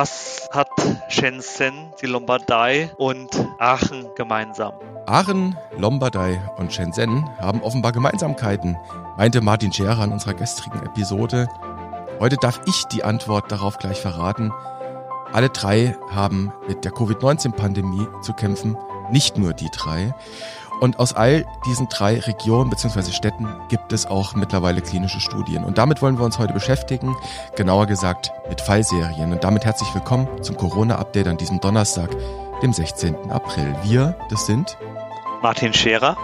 Was hat Shenzhen, die Lombardei und Aachen gemeinsam? Aachen, Lombardei und Shenzhen haben offenbar Gemeinsamkeiten, meinte Martin Scherer in unserer gestrigen Episode. Heute darf ich die Antwort darauf gleich verraten. Alle drei haben mit der Covid-19-Pandemie zu kämpfen, nicht nur die drei. Und aus all diesen drei Regionen bzw. Städten gibt es auch mittlerweile klinische Studien. Und damit wollen wir uns heute beschäftigen, genauer gesagt mit Fallserien. Und damit herzlich willkommen zum Corona-Update an diesem Donnerstag, dem 16. April. Wir, das sind Martin Scherer,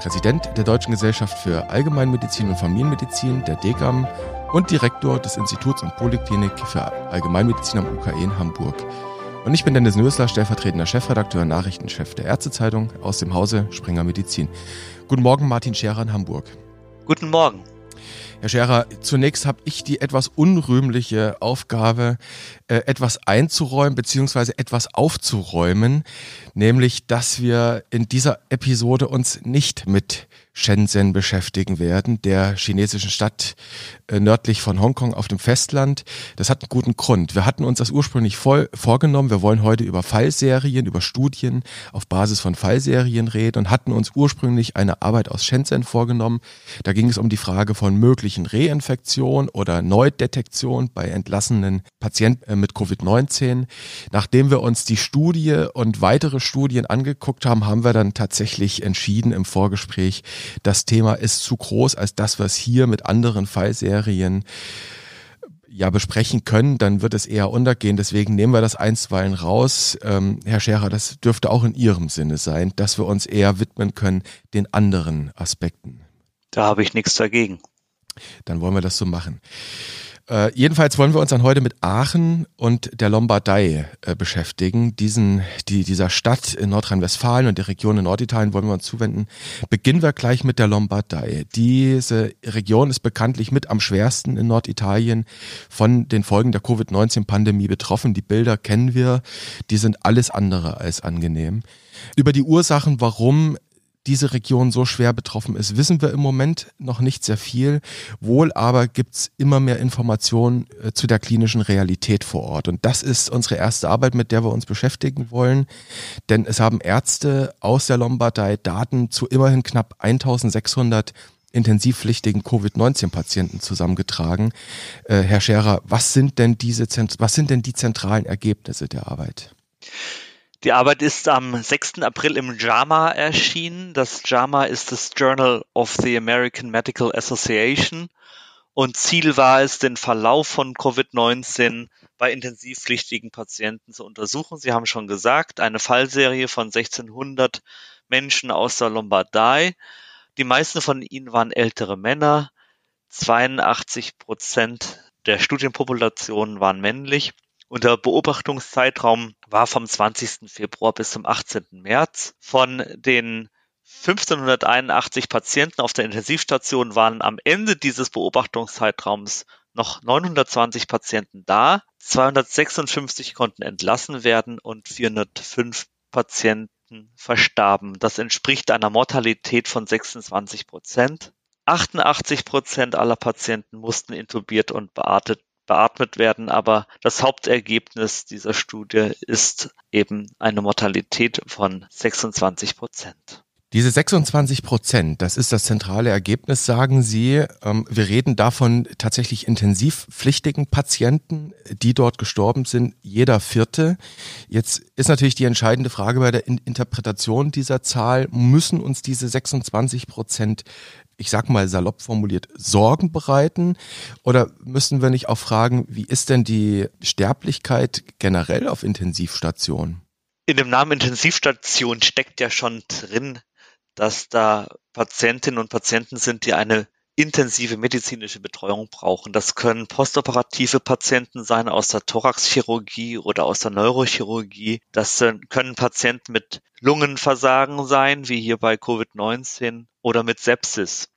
Präsident der Deutschen Gesellschaft für Allgemeinmedizin und Familienmedizin, der DGAM und Direktor des Instituts und Poliklinik für Allgemeinmedizin am UKE in Hamburg. Und ich bin Dennis Nösler, stellvertretender Chefredakteur und Nachrichtenchef der Ärztezeitung aus dem Hause Springer Medizin. Guten Morgen, Martin Scherer in Hamburg. Guten Morgen. Herr Scherer, zunächst habe ich die etwas unrühmliche Aufgabe, äh, etwas einzuräumen bzw. etwas aufzuräumen, nämlich dass wir in dieser Episode uns nicht mit Shenzhen beschäftigen werden, der chinesischen Stadt äh, nördlich von Hongkong auf dem Festland. Das hat einen guten Grund. Wir hatten uns das ursprünglich voll vorgenommen. Wir wollen heute über Fallserien, über Studien auf Basis von Fallserien reden und hatten uns ursprünglich eine Arbeit aus Shenzhen vorgenommen. Da ging es um die Frage von möglichen Reinfektion oder Neudetektion bei entlassenen Patienten äh, mit Covid-19. Nachdem wir uns die Studie und weitere Studien angeguckt haben, haben wir dann tatsächlich entschieden im Vorgespräch, das Thema ist zu groß, als das, was hier mit anderen Fallserien ja besprechen können, dann wird es eher untergehen. Deswegen nehmen wir das einstweilen raus. Ähm, Herr Scherer, das dürfte auch in Ihrem Sinne sein, dass wir uns eher widmen können den anderen Aspekten. Da habe ich nichts dagegen. Dann wollen wir das so machen. Äh, jedenfalls wollen wir uns dann heute mit Aachen und der Lombardei äh, beschäftigen. Diesen, die, dieser Stadt in Nordrhein-Westfalen und der Region in Norditalien wollen wir uns zuwenden. Beginnen wir gleich mit der Lombardei. Diese Region ist bekanntlich mit am schwersten in Norditalien von den Folgen der Covid-19-Pandemie betroffen. Die Bilder kennen wir. Die sind alles andere als angenehm. Über die Ursachen, warum diese Region so schwer betroffen ist, wissen wir im Moment noch nicht sehr viel. Wohl aber gibt's immer mehr Informationen äh, zu der klinischen Realität vor Ort. Und das ist unsere erste Arbeit, mit der wir uns beschäftigen wollen. Denn es haben Ärzte aus der Lombardei Daten zu immerhin knapp 1600 intensivpflichtigen Covid-19-Patienten zusammengetragen. Äh, Herr Scherer, was sind denn diese, was sind denn die zentralen Ergebnisse der Arbeit? Die Arbeit ist am 6. April im JAMA erschienen. Das JAMA ist das Journal of the American Medical Association. Und Ziel war es, den Verlauf von Covid-19 bei intensivpflichtigen Patienten zu untersuchen. Sie haben schon gesagt, eine Fallserie von 1600 Menschen aus der Lombardei. Die meisten von ihnen waren ältere Männer. 82 Prozent der Studienpopulation waren männlich. Und der Beobachtungszeitraum war vom 20. Februar bis zum 18. März. Von den 1581 Patienten auf der Intensivstation waren am Ende dieses Beobachtungszeitraums noch 920 Patienten da. 256 konnten entlassen werden und 405 Patienten verstarben. Das entspricht einer Mortalität von 26 Prozent. 88 Prozent aller Patienten mussten intubiert und beatmet beatmet werden. Aber das Hauptergebnis dieser Studie ist eben eine Mortalität von 26 Prozent. Diese 26 Prozent, das ist das zentrale Ergebnis, sagen Sie. Ähm, wir reden davon tatsächlich intensivpflichtigen Patienten, die dort gestorben sind, jeder vierte. Jetzt ist natürlich die entscheidende Frage bei der Interpretation dieser Zahl, müssen uns diese 26 Prozent ich sag mal salopp formuliert, Sorgen bereiten? Oder müssen wir nicht auch fragen, wie ist denn die Sterblichkeit generell auf Intensivstationen? In dem Namen Intensivstation steckt ja schon drin, dass da Patientinnen und Patienten sind, die eine intensive medizinische Betreuung brauchen. Das können postoperative Patienten sein aus der Thoraxchirurgie oder aus der Neurochirurgie. Das können Patienten mit Lungenversagen sein, wie hier bei Covid-19 oder mit Sepsis.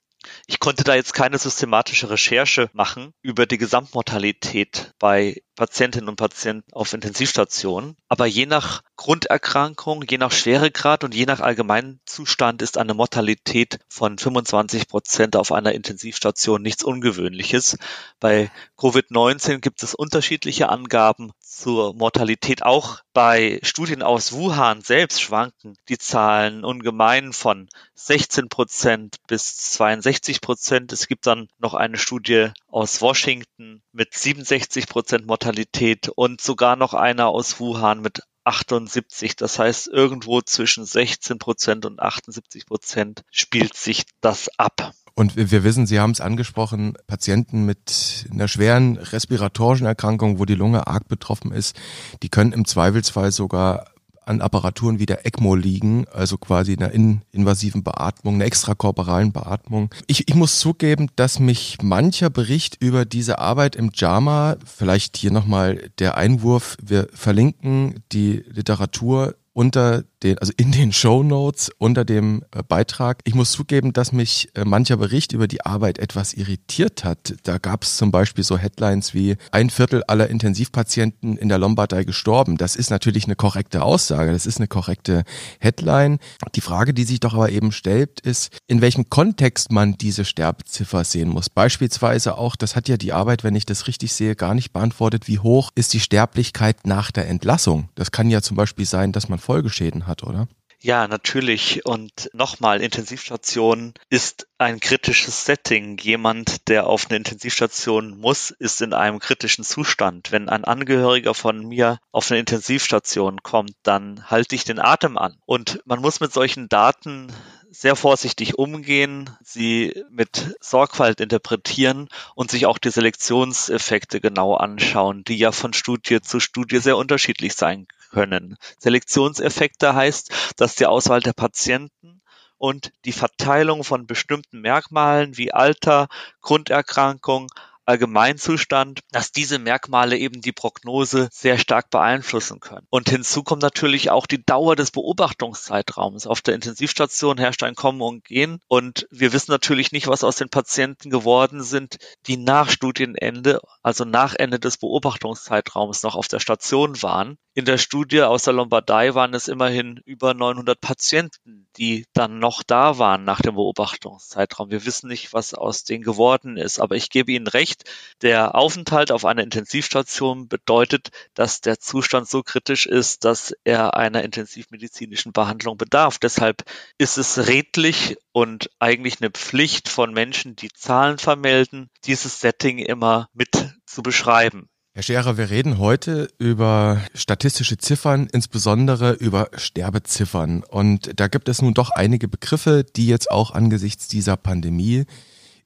Ich konnte da jetzt keine systematische Recherche machen über die Gesamtmortalität bei Patientinnen und Patienten auf Intensivstationen. Aber je nach Grunderkrankung, je nach Schweregrad und je nach Allgemeinzustand ist eine Mortalität von 25 Prozent auf einer Intensivstation nichts Ungewöhnliches. Bei Covid-19 gibt es unterschiedliche Angaben zur Mortalität. Auch bei Studien aus Wuhan selbst schwanken die Zahlen ungemein von 16 Prozent bis 62 Prozent. Es gibt dann noch eine Studie aus Washington mit 67 Prozent Mortalität und sogar noch eine aus Wuhan mit 78. Das heißt, irgendwo zwischen 16 Prozent und 78 Prozent spielt sich das ab. Und wir wissen, Sie haben es angesprochen, Patienten mit einer schweren respiratorischen Erkrankung, wo die Lunge arg betroffen ist, die können im Zweifelsfall sogar an Apparaturen wie der ECMO liegen, also quasi einer in, invasiven Beatmung, einer extrakorporalen Beatmung. Ich, ich muss zugeben, dass mich mancher Bericht über diese Arbeit im JAMA, vielleicht hier nochmal der Einwurf, wir verlinken die Literatur unter den, also in den Show Notes unter dem äh, Beitrag. Ich muss zugeben, dass mich äh, mancher Bericht über die Arbeit etwas irritiert hat. Da gab es zum Beispiel so Headlines wie ein Viertel aller Intensivpatienten in der Lombardei gestorben. Das ist natürlich eine korrekte Aussage. Das ist eine korrekte Headline. Die Frage, die sich doch aber eben stellt, ist, in welchem Kontext man diese Sterbeziffer sehen muss. Beispielsweise auch, das hat ja die Arbeit, wenn ich das richtig sehe, gar nicht beantwortet, wie hoch ist die Sterblichkeit nach der Entlassung. Das kann ja zum Beispiel sein, dass man Folgeschäden hat, oder? Ja, natürlich. Und nochmal, Intensivstation ist ein kritisches Setting. Jemand, der auf eine Intensivstation muss, ist in einem kritischen Zustand. Wenn ein Angehöriger von mir auf eine Intensivstation kommt, dann halte ich den Atem an. Und man muss mit solchen Daten sehr vorsichtig umgehen, sie mit Sorgfalt interpretieren und sich auch die Selektionseffekte genau anschauen, die ja von Studie zu Studie sehr unterschiedlich sein können. Selektionseffekte heißt, dass die Auswahl der Patienten und die Verteilung von bestimmten Merkmalen wie Alter, Grunderkrankung, Allgemeinzustand, dass diese Merkmale eben die Prognose sehr stark beeinflussen können. Und hinzu kommt natürlich auch die Dauer des Beobachtungszeitraums. Auf der Intensivstation herrscht ein Kommen und Gehen und wir wissen natürlich nicht, was aus den Patienten geworden sind, die nach Studienende, also nach Ende des Beobachtungszeitraums noch auf der Station waren. In der Studie aus der Lombardei waren es immerhin über 900 Patienten, die dann noch da waren nach dem Beobachtungszeitraum. Wir wissen nicht, was aus denen geworden ist, aber ich gebe Ihnen recht. Der Aufenthalt auf einer Intensivstation bedeutet, dass der Zustand so kritisch ist, dass er einer intensivmedizinischen Behandlung bedarf. Deshalb ist es redlich und eigentlich eine Pflicht von Menschen, die Zahlen vermelden, dieses Setting immer mit zu beschreiben. Herr Scherer, wir reden heute über statistische Ziffern, insbesondere über Sterbeziffern. Und da gibt es nun doch einige Begriffe, die jetzt auch angesichts dieser Pandemie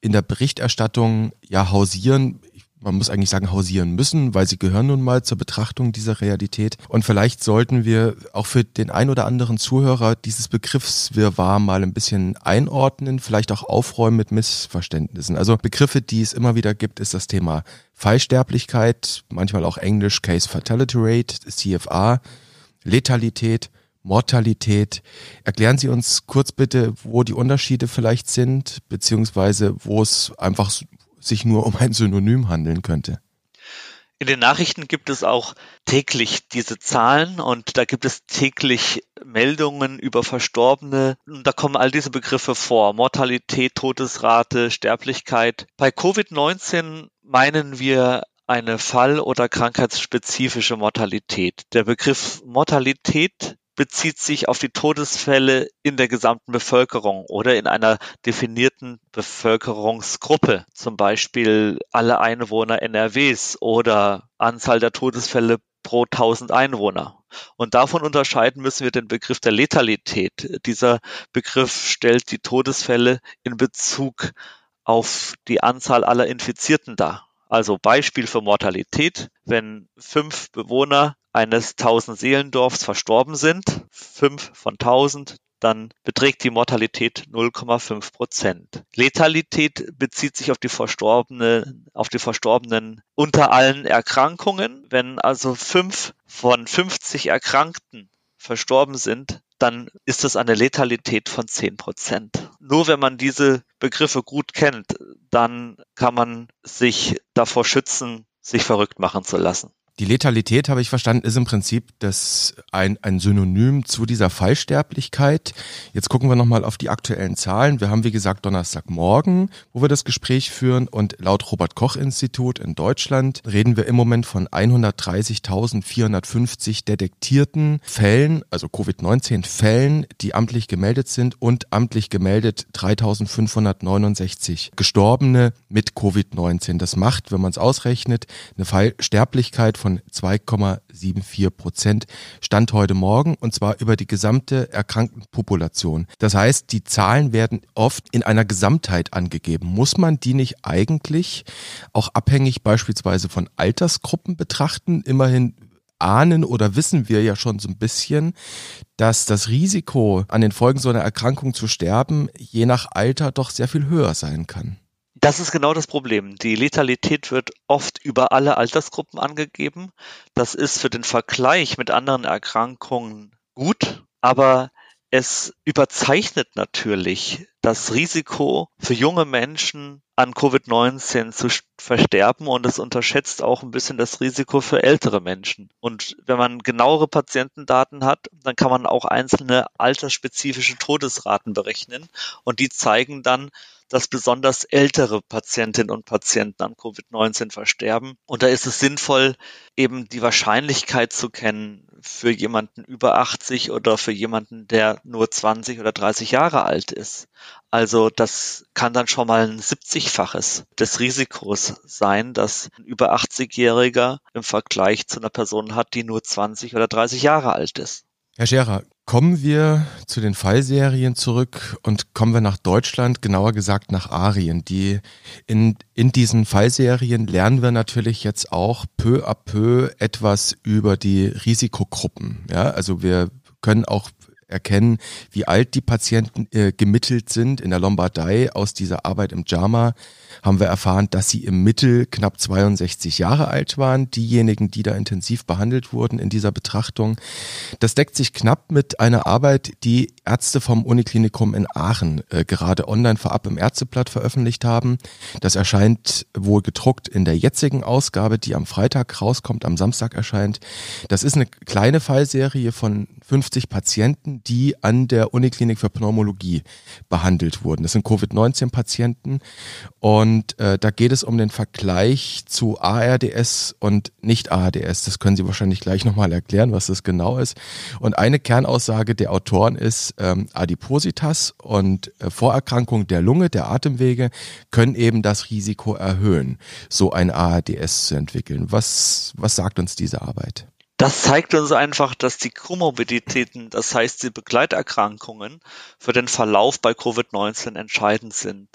in der Berichterstattung ja hausieren. Man muss eigentlich sagen hausieren müssen, weil sie gehören nun mal zur Betrachtung dieser Realität. Und vielleicht sollten wir auch für den ein oder anderen Zuhörer dieses Begriffswirrwarr mal ein bisschen einordnen, vielleicht auch aufräumen mit Missverständnissen. Also Begriffe, die es immer wieder gibt, ist das Thema Fallsterblichkeit, manchmal auch Englisch Case Fatality Rate, CFA, Letalität, Mortalität. Erklären Sie uns kurz bitte, wo die Unterschiede vielleicht sind, beziehungsweise wo es einfach sich nur um ein Synonym handeln könnte. In den Nachrichten gibt es auch täglich diese Zahlen und da gibt es täglich Meldungen über Verstorbene. Und da kommen all diese Begriffe vor. Mortalität, Todesrate, Sterblichkeit. Bei Covid-19 meinen wir eine fall- oder krankheitsspezifische Mortalität. Der Begriff Mortalität bezieht sich auf die Todesfälle in der gesamten Bevölkerung oder in einer definierten Bevölkerungsgruppe, zum Beispiel alle Einwohner NRWs oder Anzahl der Todesfälle pro 1000 Einwohner. Und davon unterscheiden müssen wir den Begriff der Letalität. Dieser Begriff stellt die Todesfälle in Bezug auf die Anzahl aller Infizierten dar. Also Beispiel für Mortalität, wenn fünf Bewohner eines 1000 Seelendorfs verstorben sind, fünf von 1000, dann beträgt die Mortalität 0,5 Prozent. Letalität bezieht sich auf die Verstorbene, auf die Verstorbenen unter allen Erkrankungen. Wenn also fünf von 50 Erkrankten verstorben sind, dann ist das eine Letalität von 10 Prozent. Nur wenn man diese Begriffe gut kennt, dann kann man sich davor schützen, sich verrückt machen zu lassen. Die Letalität, habe ich verstanden, ist im Prinzip das ein, ein Synonym zu dieser Fallsterblichkeit. Jetzt gucken wir nochmal auf die aktuellen Zahlen. Wir haben, wie gesagt, Donnerstagmorgen, wo wir das Gespräch führen und laut Robert Koch Institut in Deutschland reden wir im Moment von 130.450 detektierten Fällen, also Covid-19 Fällen, die amtlich gemeldet sind und amtlich gemeldet 3.569 Gestorbene mit Covid-19. Das macht, wenn man es ausrechnet, eine Fallsterblichkeit von von 2,74 Prozent Stand heute Morgen und zwar über die gesamte erkrankten Population. Das heißt, die Zahlen werden oft in einer Gesamtheit angegeben. Muss man die nicht eigentlich auch abhängig beispielsweise von Altersgruppen betrachten? Immerhin ahnen oder wissen wir ja schon so ein bisschen, dass das Risiko, an den Folgen so einer Erkrankung zu sterben, je nach Alter doch sehr viel höher sein kann. Das ist genau das Problem. Die Letalität wird oft über alle Altersgruppen angegeben. Das ist für den Vergleich mit anderen Erkrankungen gut, aber es überzeichnet natürlich das Risiko für junge Menschen an Covid-19 zu versterben und es unterschätzt auch ein bisschen das Risiko für ältere Menschen. Und wenn man genauere Patientendaten hat, dann kann man auch einzelne altersspezifische Todesraten berechnen und die zeigen dann, dass besonders ältere Patientinnen und Patienten an Covid-19 versterben. Und da ist es sinnvoll, eben die Wahrscheinlichkeit zu kennen für jemanden über 80 oder für jemanden, der nur 20 oder 30 Jahre alt ist. Also das kann dann schon mal ein 70-faches des Risikos sein, dass ein über 80-Jähriger im Vergleich zu einer Person hat, die nur 20 oder 30 Jahre alt ist. Herr Scherer, kommen wir zu den Fallserien zurück und kommen wir nach Deutschland, genauer gesagt nach Arien. Die in, in diesen Fallserien lernen wir natürlich jetzt auch peu à peu etwas über die Risikogruppen. Ja, also wir können auch erkennen, wie alt die Patienten äh, gemittelt sind. In der Lombardei aus dieser Arbeit im JAMA haben wir erfahren, dass sie im Mittel knapp 62 Jahre alt waren, diejenigen, die da intensiv behandelt wurden in dieser Betrachtung. Das deckt sich knapp mit einer Arbeit, die Ärzte vom Uniklinikum in Aachen äh, gerade online vorab im Ärzteblatt veröffentlicht haben. Das erscheint wohl gedruckt in der jetzigen Ausgabe, die am Freitag rauskommt, am Samstag erscheint. Das ist eine kleine Fallserie von 50 Patienten, die an der Uniklinik für Pneumologie behandelt wurden. Das sind Covid-19-Patienten und äh, da geht es um den Vergleich zu ARDS und Nicht-ARDS. Das können Sie wahrscheinlich gleich nochmal erklären, was das genau ist. Und eine Kernaussage der Autoren ist, ähm, Adipositas und äh, Vorerkrankungen der Lunge, der Atemwege können eben das Risiko erhöhen, so ein ARDS zu entwickeln. Was, was sagt uns diese Arbeit? Das zeigt uns einfach, dass die Komorbiditäten, das heißt die Begleiterkrankungen, für den Verlauf bei Covid-19 entscheidend sind.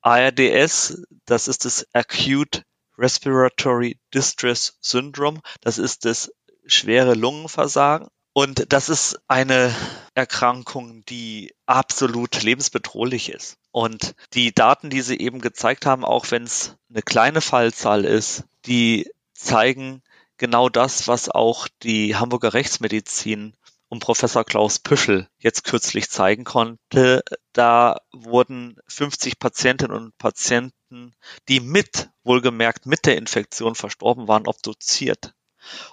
ARDS, das ist das Acute Respiratory Distress Syndrome, das ist das schwere Lungenversagen. Und das ist eine Erkrankung, die absolut lebensbedrohlich ist. Und die Daten, die Sie eben gezeigt haben, auch wenn es eine kleine Fallzahl ist, die zeigen, genau das, was auch die Hamburger Rechtsmedizin um Professor Klaus Püschel jetzt kürzlich zeigen konnte. Da wurden 50 Patientinnen und Patienten, die mit, wohlgemerkt mit der Infektion verstorben waren, obduziert.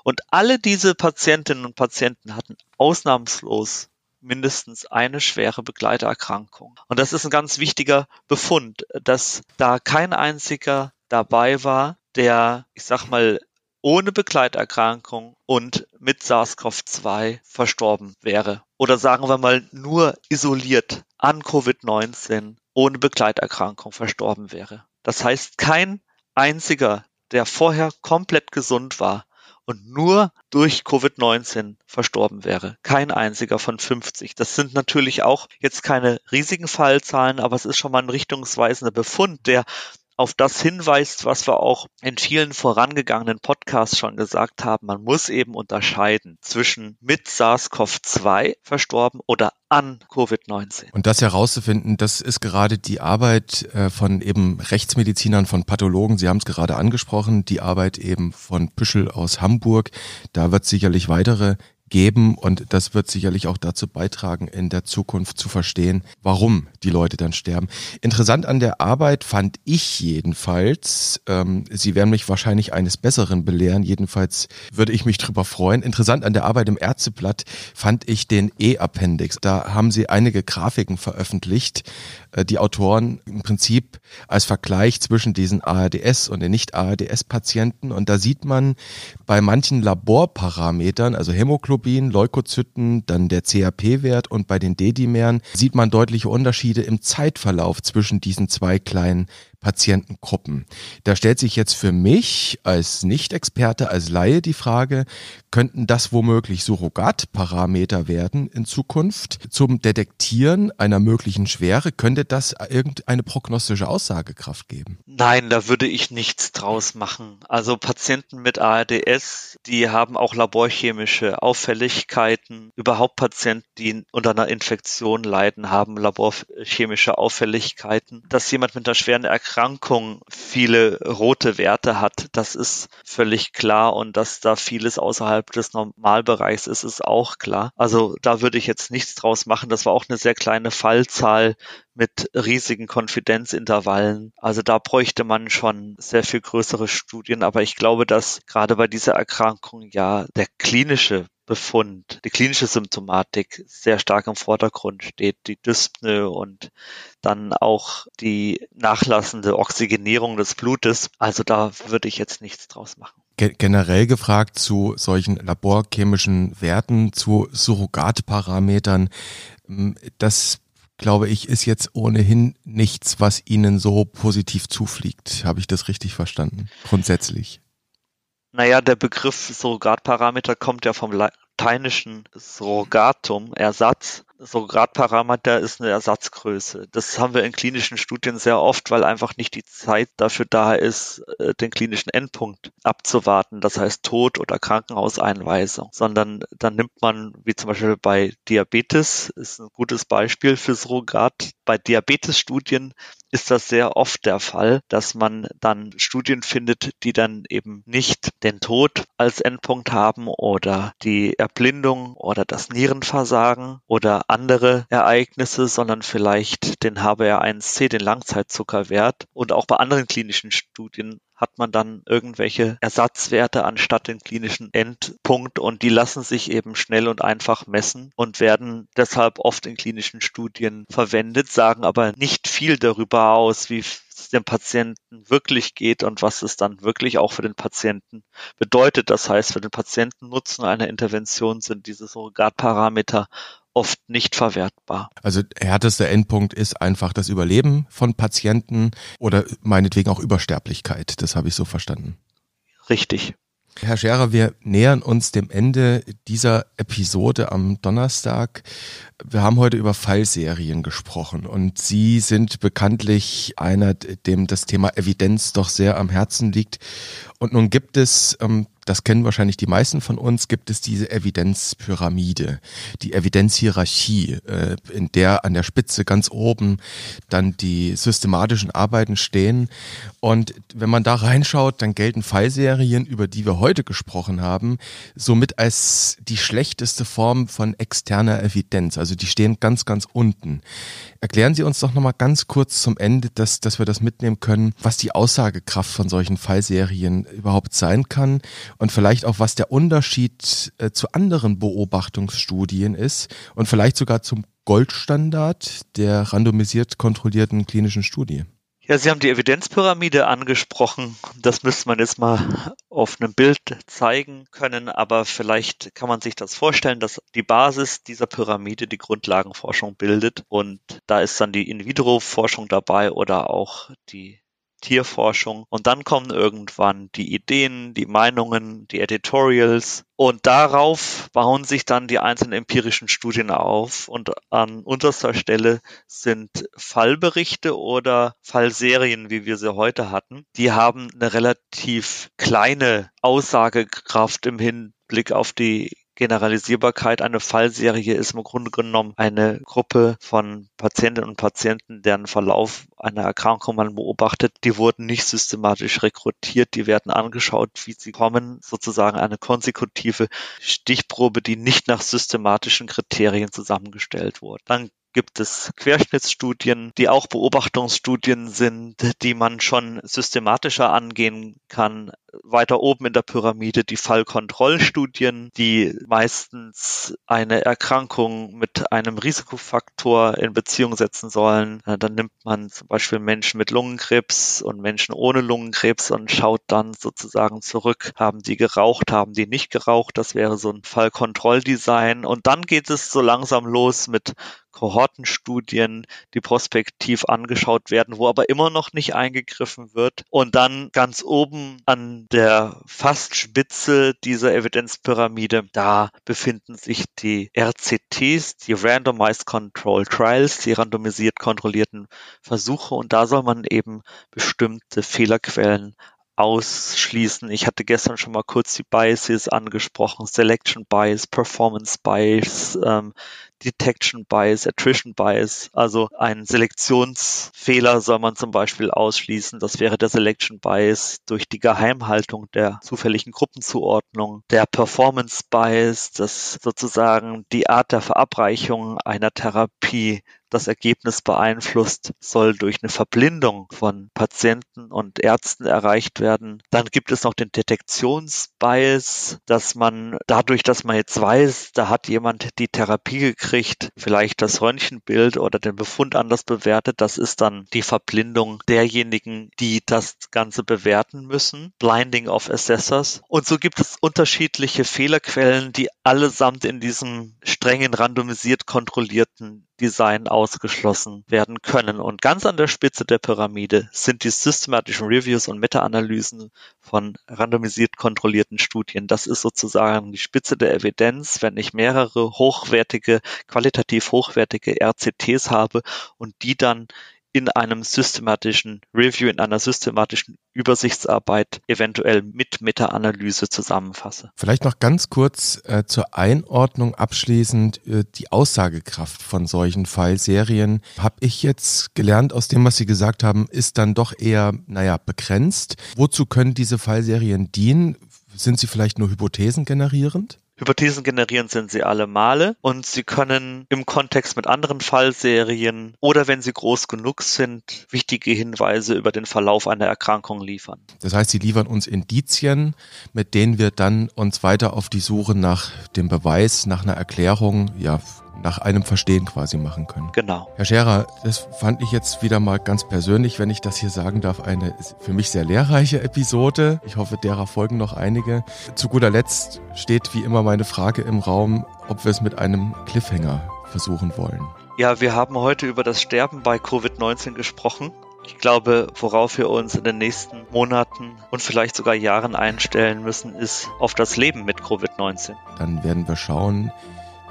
Und alle diese Patientinnen und Patienten hatten ausnahmslos mindestens eine schwere Begleiterkrankung. Und das ist ein ganz wichtiger Befund, dass da kein einziger dabei war, der, ich sag mal, ohne Begleiterkrankung und mit SARS-CoV-2 verstorben wäre. Oder sagen wir mal nur isoliert an Covid-19 ohne Begleiterkrankung verstorben wäre. Das heißt, kein einziger, der vorher komplett gesund war und nur durch Covid-19 verstorben wäre. Kein einziger von 50. Das sind natürlich auch jetzt keine riesigen Fallzahlen, aber es ist schon mal ein richtungsweisender Befund, der auf das hinweist, was wir auch in vielen vorangegangenen Podcasts schon gesagt haben. Man muss eben unterscheiden zwischen mit SARS-CoV-2 verstorben oder an Covid-19. Und das herauszufinden, das ist gerade die Arbeit äh, von eben Rechtsmedizinern, von Pathologen. Sie haben es gerade angesprochen, die Arbeit eben von Püschel aus Hamburg. Da wird sicherlich weitere geben und das wird sicherlich auch dazu beitragen, in der Zukunft zu verstehen, warum die Leute dann sterben. Interessant an der Arbeit fand ich jedenfalls, ähm, Sie werden mich wahrscheinlich eines Besseren belehren, jedenfalls würde ich mich drüber freuen. Interessant an der Arbeit im Ärzteblatt fand ich den E-Appendix. Da haben Sie einige Grafiken veröffentlicht, äh, die Autoren im Prinzip als Vergleich zwischen diesen ARDS und den Nicht-ARDS-Patienten und da sieht man bei manchen Laborparametern, also Hämoglobin, Hämoglobin, Leukozyten, dann der CRP-Wert und bei den D-Dimeren sieht man deutliche Unterschiede im Zeitverlauf zwischen diesen zwei kleinen Patientengruppen. Da stellt sich jetzt für mich als Nicht-Experte, als Laie die Frage, könnten das womöglich Surrogatparameter werden in Zukunft zum Detektieren einer möglichen Schwere? Könnte das irgendeine prognostische Aussagekraft geben? Nein, da würde ich nichts draus machen. Also Patienten mit ARDS, die haben auch laborchemische Auffälligkeiten. Überhaupt Patienten, die unter einer Infektion leiden, haben laborchemische Auffälligkeiten. Dass jemand mit einer schweren Erkrankung viele rote Werte hat, das ist völlig klar und dass da vieles außerhalb des Normalbereichs ist, ist auch klar. Also da würde ich jetzt nichts draus machen. Das war auch eine sehr kleine Fallzahl mit riesigen Konfidenzintervallen. Also da bräuchte man schon sehr viel größere Studien. Aber ich glaube, dass gerade bei dieser Erkrankung ja der klinische Befund, die klinische Symptomatik sehr stark im Vordergrund steht, die Dyspnoe und dann auch die nachlassende Oxygenierung des Blutes. Also da würde ich jetzt nichts draus machen. Generell gefragt zu solchen laborchemischen Werten, zu Surrogatparametern, das glaube ich, ist jetzt ohnehin nichts, was Ihnen so positiv zufliegt. Habe ich das richtig verstanden? Grundsätzlich. Naja, der Begriff Surrogatparameter kommt ja vom lateinischen Surrogatum, Ersatz. Surrogatparameter ist eine Ersatzgröße. Das haben wir in klinischen Studien sehr oft, weil einfach nicht die Zeit dafür da ist, äh, den klinischen Endpunkt abzuwarten, das heißt Tod oder Krankenhauseinweisung, sondern dann nimmt man, wie zum Beispiel bei Diabetes, ist ein gutes Beispiel für Surrogat. Bei Diabetesstudien ist das sehr oft der Fall, dass man dann Studien findet, die dann eben nicht den Tod als Endpunkt haben oder die Erblindung oder das Nierenversagen oder andere Ereignisse, sondern vielleicht den HbA1c, den Langzeitzuckerwert. Und auch bei anderen klinischen Studien hat man dann irgendwelche Ersatzwerte anstatt den klinischen Endpunkt und die lassen sich eben schnell und einfach messen und werden deshalb oft in klinischen Studien verwendet, sagen aber nicht viel darüber aus, wie es dem Patienten wirklich geht und was es dann wirklich auch für den Patienten bedeutet. Das heißt, für den Patienten Nutzen einer Intervention sind diese Surrogatparameter oft nicht verwertbar. Also härtester Endpunkt ist einfach das Überleben von Patienten oder meinetwegen auch Übersterblichkeit. Das habe ich so verstanden. Richtig. Herr Scherer, wir nähern uns dem Ende dieser Episode am Donnerstag. Wir haben heute über Fallserien gesprochen und Sie sind bekanntlich einer, dem das Thema Evidenz doch sehr am Herzen liegt. Und nun gibt es ähm, das kennen wahrscheinlich die meisten von uns, gibt es diese Evidenzpyramide, die Evidenzhierarchie, äh, in der an der Spitze ganz oben dann die systematischen Arbeiten stehen. Und wenn man da reinschaut, dann gelten Fallserien, über die wir heute gesprochen haben, somit als die schlechteste Form von externer Evidenz. Also die stehen ganz, ganz unten. Erklären Sie uns doch nochmal ganz kurz zum Ende, dass, dass wir das mitnehmen können, was die Aussagekraft von solchen Fallserien überhaupt sein kann und vielleicht auch, was der Unterschied äh, zu anderen Beobachtungsstudien ist und vielleicht sogar zum Goldstandard der randomisiert kontrollierten klinischen Studie. Ja, Sie haben die Evidenzpyramide angesprochen. Das müsste man jetzt mal auf einem Bild zeigen können, aber vielleicht kann man sich das vorstellen, dass die Basis dieser Pyramide die Grundlagenforschung bildet und da ist dann die In-vitro-Forschung dabei oder auch die Tierforschung. Und dann kommen irgendwann die Ideen, die Meinungen, die Editorials. Und darauf bauen sich dann die einzelnen empirischen Studien auf. Und an unterster Stelle sind Fallberichte oder Fallserien, wie wir sie heute hatten. Die haben eine relativ kleine Aussagekraft im Hinblick auf die Generalisierbarkeit. Eine Fallserie ist im Grunde genommen eine Gruppe von Patientinnen und Patienten, deren Verlauf einer Erkrankung man beobachtet. Die wurden nicht systematisch rekrutiert, die werden angeschaut, wie sie kommen, sozusagen eine konsekutive Stichprobe, die nicht nach systematischen Kriterien zusammengestellt wurde. Dann gibt es Querschnittsstudien, die auch Beobachtungsstudien sind, die man schon systematischer angehen kann. Weiter oben in der Pyramide die Fallkontrollstudien, die meistens eine Erkrankung mit einem Risikofaktor in Beziehung setzen sollen. Dann nimmt man zum Beispiel Menschen mit Lungenkrebs und Menschen ohne Lungenkrebs und schaut dann sozusagen zurück, haben die geraucht, haben die nicht geraucht. Das wäre so ein Fallkontrolldesign. Und dann geht es so langsam los mit Kohortenstudien, die prospektiv angeschaut werden, wo aber immer noch nicht eingegriffen wird. Und dann ganz oben an der fast Spitze dieser Evidenzpyramide, da befinden sich die RCTs, die Randomized Control Trials, die randomisiert kontrollierten Versuche. Und da soll man eben bestimmte Fehlerquellen ausschließen. Ich hatte gestern schon mal kurz die Biases angesprochen, Selection Bias, Performance Bias, ähm, Detection Bias, Attrition Bias. Also ein Selektionsfehler soll man zum Beispiel ausschließen. Das wäre der Selection Bias durch die Geheimhaltung der zufälligen Gruppenzuordnung. Der Performance Bias, das sozusagen die Art der Verabreichung einer Therapie das Ergebnis beeinflusst, soll durch eine Verblindung von Patienten und Ärzten erreicht werden. Dann gibt es noch den Detektionsbias, dass man dadurch, dass man jetzt weiß, da hat jemand die Therapie gekriegt, vielleicht das Röntgenbild oder den Befund anders bewertet, das ist dann die Verblindung derjenigen, die das Ganze bewerten müssen. Blinding of Assessors. Und so gibt es unterschiedliche Fehlerquellen, die allesamt in diesem strengen randomisiert kontrollierten Design ausgeschlossen werden können. Und ganz an der Spitze der Pyramide sind die systematischen Reviews und Meta-Analysen von randomisiert kontrollierten Studien. Das ist sozusagen die Spitze der Evidenz, wenn ich mehrere hochwertige, qualitativ hochwertige RCTs habe und die dann in einem systematischen Review, in einer systematischen Übersichtsarbeit eventuell mit Meta-Analyse zusammenfasse. Vielleicht noch ganz kurz äh, zur Einordnung abschließend äh, die Aussagekraft von solchen Fallserien. Habe ich jetzt gelernt aus dem, was Sie gesagt haben, ist dann doch eher, naja, begrenzt. Wozu können diese Fallserien dienen? Sind sie vielleicht nur Hypothesen generierend? Hypothesen generieren sind sie alle Male und sie können im Kontext mit anderen Fallserien oder wenn sie groß genug sind, wichtige Hinweise über den Verlauf einer Erkrankung liefern. Das heißt, sie liefern uns Indizien, mit denen wir dann uns weiter auf die Suche nach dem Beweis, nach einer Erklärung, ja, nach einem Verstehen quasi machen können. Genau. Herr Scherer, das fand ich jetzt wieder mal ganz persönlich, wenn ich das hier sagen darf, eine für mich sehr lehrreiche Episode. Ich hoffe, derer folgen noch einige. Zu guter Letzt steht wie immer meine Frage im Raum, ob wir es mit einem Cliffhanger versuchen wollen. Ja, wir haben heute über das Sterben bei Covid-19 gesprochen. Ich glaube, worauf wir uns in den nächsten Monaten und vielleicht sogar Jahren einstellen müssen, ist auf das Leben mit Covid-19. Dann werden wir schauen,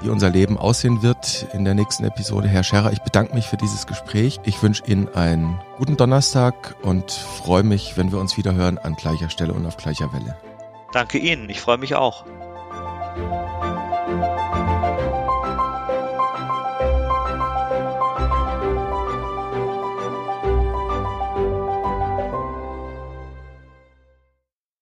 wie unser Leben aussehen wird in der nächsten Episode. Herr Scherer, ich bedanke mich für dieses Gespräch. Ich wünsche Ihnen einen guten Donnerstag und freue mich, wenn wir uns wieder hören an gleicher Stelle und auf gleicher Welle. Danke Ihnen, ich freue mich auch.